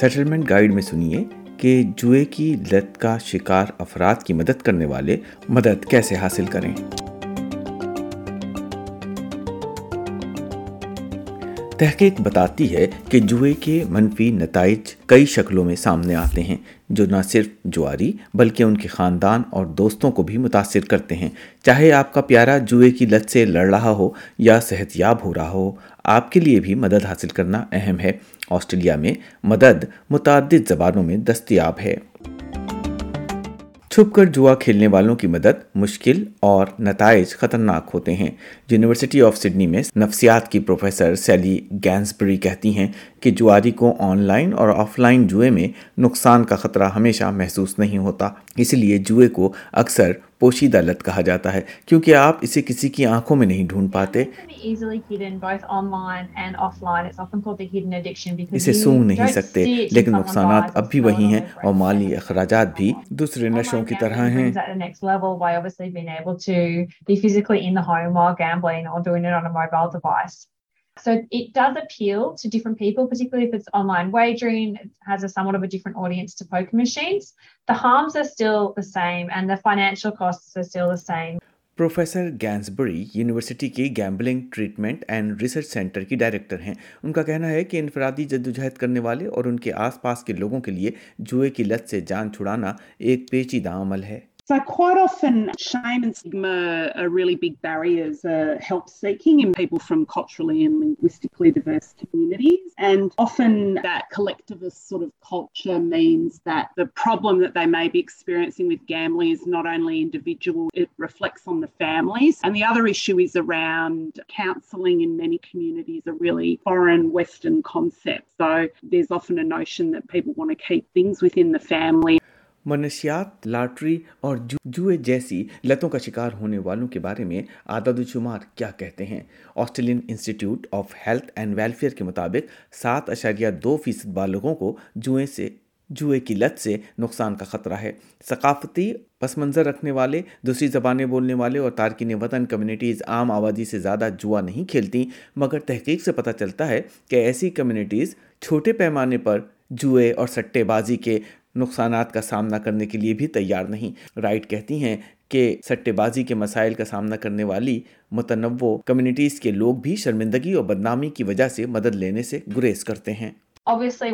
Settlement guide میں سنیے کہ جوئے کی لت کا شکار افراد کی مدد کرنے والے مدد کیسے حاصل کریں تحقیق بتاتی ہے کہ جوئے کے منفی نتائج کئی شکلوں میں سامنے آتے ہیں جو نہ صرف جواری بلکہ ان کے خاندان اور دوستوں کو بھی متاثر کرتے ہیں چاہے آپ کا پیارا جوئے کی لت سے لڑ رہا ہو یا صحت یاب ہو رہا ہو آپ کے لیے بھی مدد حاصل کرنا اہم ہے آسٹریلیا میں مدد متعدد زبانوں میں دستیاب ہے چھپ کر جوا کھیلنے والوں کی مدد مشکل اور نتائج خطرناک ہوتے ہیں یونیورسٹی آف سڈنی میں نفسیات کی پروفیسر سیلی گینسبری کہتی ہیں کہ جواری کو آن لائن اور آف لائن جوئے میں نقصان کا خطرہ ہمیشہ محسوس نہیں ہوتا اس لیے جوئے کو اکثر پوشیدہ لت کہا جاتا ہے کیونکہ آپ اسے کسی کی آنکھوں میں نہیں ڈھونڈ پاتے اسے سونگ نہیں سکتے لیکن نقصانات اب بھی وہی ہیں اور مالی اخراجات بھی دوسرے نشوں کی طرح ہیں So it it does appeal to to different different people, particularly if it's online wagering, has a a somewhat of audience poker machines. The the the the harms are are still still same same. and financial costs professor Gainsbury university کی gambling treatment and research centre کی director ہیں ان کا کہنا ہے کہ انفرادی جدوجہد کرنے والے اور ان کے آس پاس کے لوگوں کے لیے جوئے کی لت سے جان چھڑانا ایک پیچیدہ عمل ہے ریئلیورن ویسٹرنس ویت ان فیملیز منشیات لاٹری اور جوئے جیسی لتوں کا شکار ہونے والوں کے بارے میں آداد و شمار کیا کہتے ہیں Australian institute of health and welfare کے مطابق سات اشاریہ دو فیصد بالغوں کو جوئے سے جوئے کی لت سے نقصان کا خطرہ ہے ثقافتی پس منظر رکھنے والے دوسری زبانیں بولنے والے اور تارکین وطن کمیونٹیز عام آبادی سے زیادہ جوا نہیں کھیلتیں مگر تحقیق سے پتہ چلتا ہے کہ ایسی کمیونٹیز چھوٹے پیمانے پر جوئے اور سٹے بازی کے نقصانات کا کا سامنا سامنا کرنے کرنے کے کے کے لیے بھی بھی تیار نہیں رائٹ کہتی ہیں کہ سٹے بازی مسائل والی متنوع کمیونٹیز لوگ شرمندگی اور بدنامی کی وجہ سے مدد لینے سے گریز کرتے ہیں Obviously,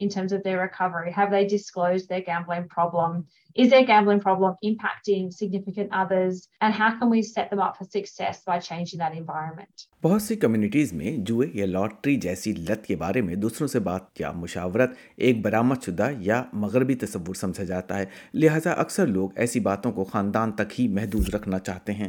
in terms of their recovery? Have they disclosed their gambling problem? Is their gambling problem impacting significant others? And how can we set them up for success by changing that environment? بہت سی communities میں جوئے یا lottery جیسی لت کے بارے میں دوسروں سے بات یا مشاورت ایک برآمد شدہ یا مغربی تصور سمجھا جاتا ہے لہٰذا اکثر لوگ ایسی باتوں کو خاندان تک ہی محدود رکھنا چاہتے ہیں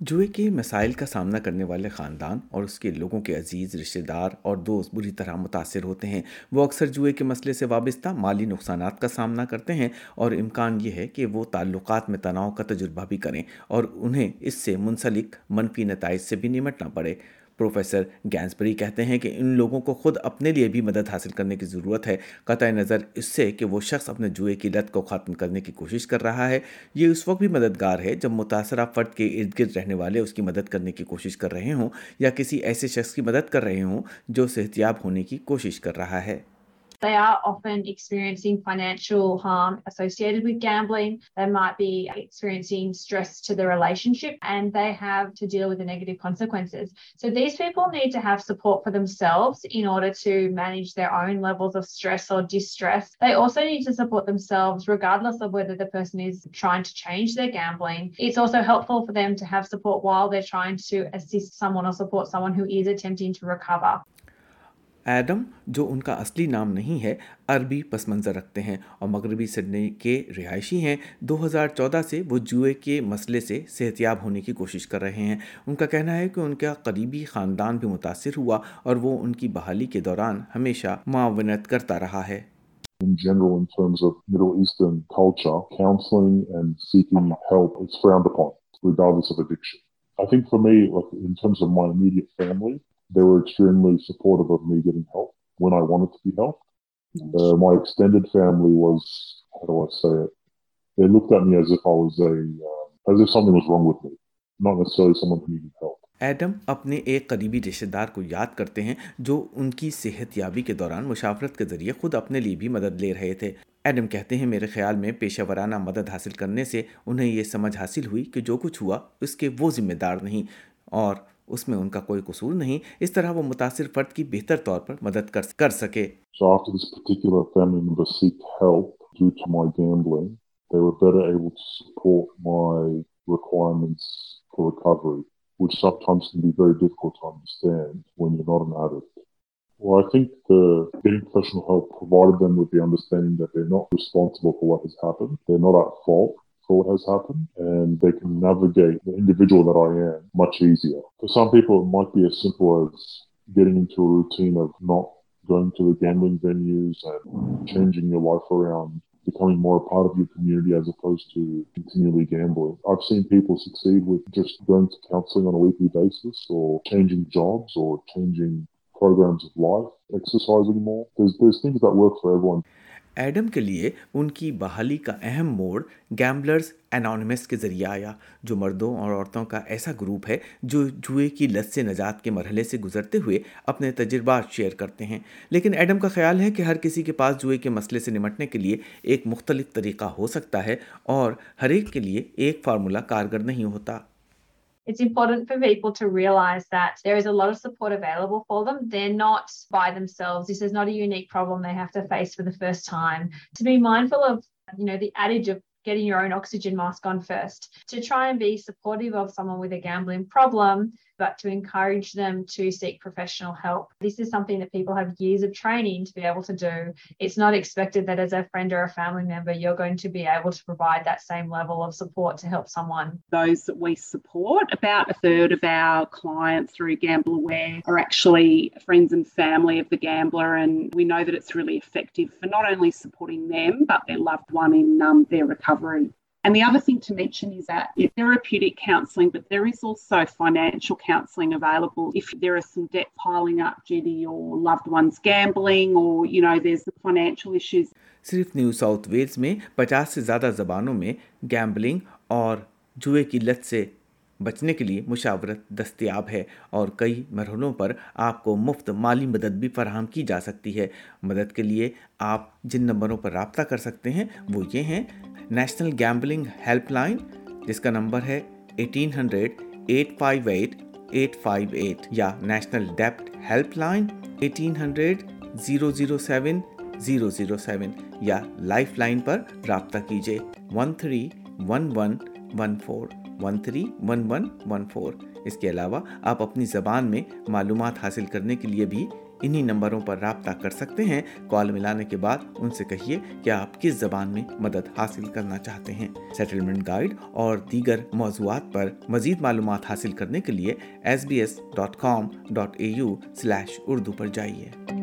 جوئے کے مسائل کا سامنا کرنے والے خاندان اور اس کے لوگوں کے عزیز رشتہ دار اور دوست بری طرح متاثر ہوتے ہیں وہ اکثر جوئے کے مسئلے سے وابستہ مالی نقصانات کا سامنا کرتے ہیں اور امکان یہ ہے کہ وہ تعلقات میں تناؤ کا تجربہ بھی کریں اور انہیں اس سے منسلک منفی نتائج سے بھی نمٹنا پڑے پروفیسر گینسبری کہتے ہیں کہ ان لوگوں کو خود اپنے لیے بھی مدد حاصل کرنے کی ضرورت ہے قطع نظر اس سے کہ وہ شخص اپنے جوئے کی لت کو ختم کرنے کی کوشش کر رہا ہے یہ اس وقت بھی مددگار ہے جب متاثرہ فرد کے ارد گرد رہنے والے اس کی مدد کرنے کی کوشش کر رہے ہوں یا کسی ایسے شخص کی مدد کر رہے ہوں جو صحتیاب ہونے کی کوشش کر رہا ہے they are often experiencing financial harm associated with gambling. They might be experiencing stress to the relationship and they have to deal with the negative consequences. So these people need to have support for themselves in order to manage their own levels of stress or distress. They also need to support themselves regardless of whether the person is trying to change their gambling. It's also helpful for them to have support while they're trying to assist someone or support someone who is attempting to recover. Adam جو ان کا اصلی نام نہیں ہے عربی پس منظر رکھتے ہیں اور مغربی سڈنی کے رہائشی ہیں دو ہزار چودہ سے وہ جوئے کے مسئلے سے صحتیاب ہونے کی کوشش کر رہے ہیں ان کا کہنا ہے کہ ان کا قریبی خاندان بھی متاثر ہوا اور وہ ان کی بحالی کے دوران ہمیشہ معاونت کرتا رہا ہے In general, in terms of Middle Eastern culture, counseling and seeking help is frowned upon, regardless of addiction. I think for me, like in terms of my immediate family, they were extremely supportive of me getting help when I wanted to be helped. Nice. Uh, my extended family was, how do I say it? They looked at me as if I was a, uh, as if something was wrong with me. Not necessarily someone who needed help. Adam اپنے ایک قریبی رشتہ دار کو یاد کرتے ہیں جو ان کی صحت یابی کے دوران مشاورت کے ذریعے خود اپنے لیے بھی مدد لے رہے تھے ایڈم کہتے ہیں میرے خیال میں پیشہ ورانہ مدد حاصل کرنے سے انہیں یہ سمجھ حاصل ہوئی کہ جو کچھ ہوا اس کے وہ ذمہ دار نہیں اور اس میں ان کا کوئی قصور نہیں اس طرح وہ متاثر فرد کی بہتر طور پر مدد کر سکے thought has happened and they can navigate the individual that I am much easier. For some people, it might be as simple as getting into a routine of not going to the gambling venues and changing your life around becoming more a part of your community as opposed to continually gambling. I've seen people succeed with just going to counseling on a weekly basis or changing jobs or changing programs of life, exercising more. There's, there's things that work for everyone. Adam کے لیے ان کی بحالی کا اہم موڑ گیمبلرز anonymous کے ذریعہ آیا جو مردوں اور عورتوں کا ایسا گروپ ہے جو جوئے کی سے نجات کے مرحلے سے گزرتے ہوئے اپنے تجربات شیئر کرتے ہیں لیکن ایڈم کا خیال ہے کہ ہر کسی کے پاس جوئے کے مسئلے سے نمٹنے کے لیے ایک مختلف طریقہ ہو سکتا ہے اور ہر ایک کے لیے ایک فارمولہ کارگر نہیں ہوتا it's important for people to realize that there is a lot of support available for them. They're not by themselves. This is not a unique problem they have to face for the first time. To be mindful of, you know, the adage of getting your own oxygen mask on first. To try and be supportive of someone with a gambling problem, but to encourage them to seek professional help. This is something that people have years of training to be able to do. It's not expected that as a friend or a family member, you're going to be able to provide that same level of support to help someone. Those that we support, about a third of our clients through Gamble Aware are actually friends and family of the gambler. And we know that it's really effective for not only supporting them, but their loved one in um, their recovery. And the other thing to mention is that it's therapeutic counselling, but there is also financial counselling available if there are some debt piling up due to your loved ones gambling or, you know, there's the financial issues. صرف New South Wales میں پچاس سے زیادہ زبانوں میں gambling اور جوئے کی لت سے بچنے کے لیے مشاورت دستیاب ہے اور کئی مرحلوں پر آپ کو مفت مالی مدد بھی فراہم کی جا سکتی ہے مدد کے لیے آپ جن نمبروں پر رابطہ کر سکتے ہیں وہ یہ ہیں نیشنل گیمبلنگ ہیلپ لائن جس کا نمبر ہے eighteen hundred eight five eight eight five eight یا نیشنل ڈیپٹ help line eighteen hundred zero zero seven zero zero seven یا لائف لائن پر رابطہ کیجیے one three one one one four one three one one one four اس کے علاوہ آپ اپنی زبان میں معلومات حاصل کرنے کے لیے بھی انہی نمبروں پر رابطہ کر سکتے ہیں کال ملانے کے بعد ان سے کہیے کہ آپ کس زبان میں مدد حاصل کرنا چاہتے ہیں سیٹلمنٹ گائیڈ اور دیگر موضوعات پر مزید معلومات حاصل کرنے کے لیے S B S dot com dot A U slash Urdu پر جائیے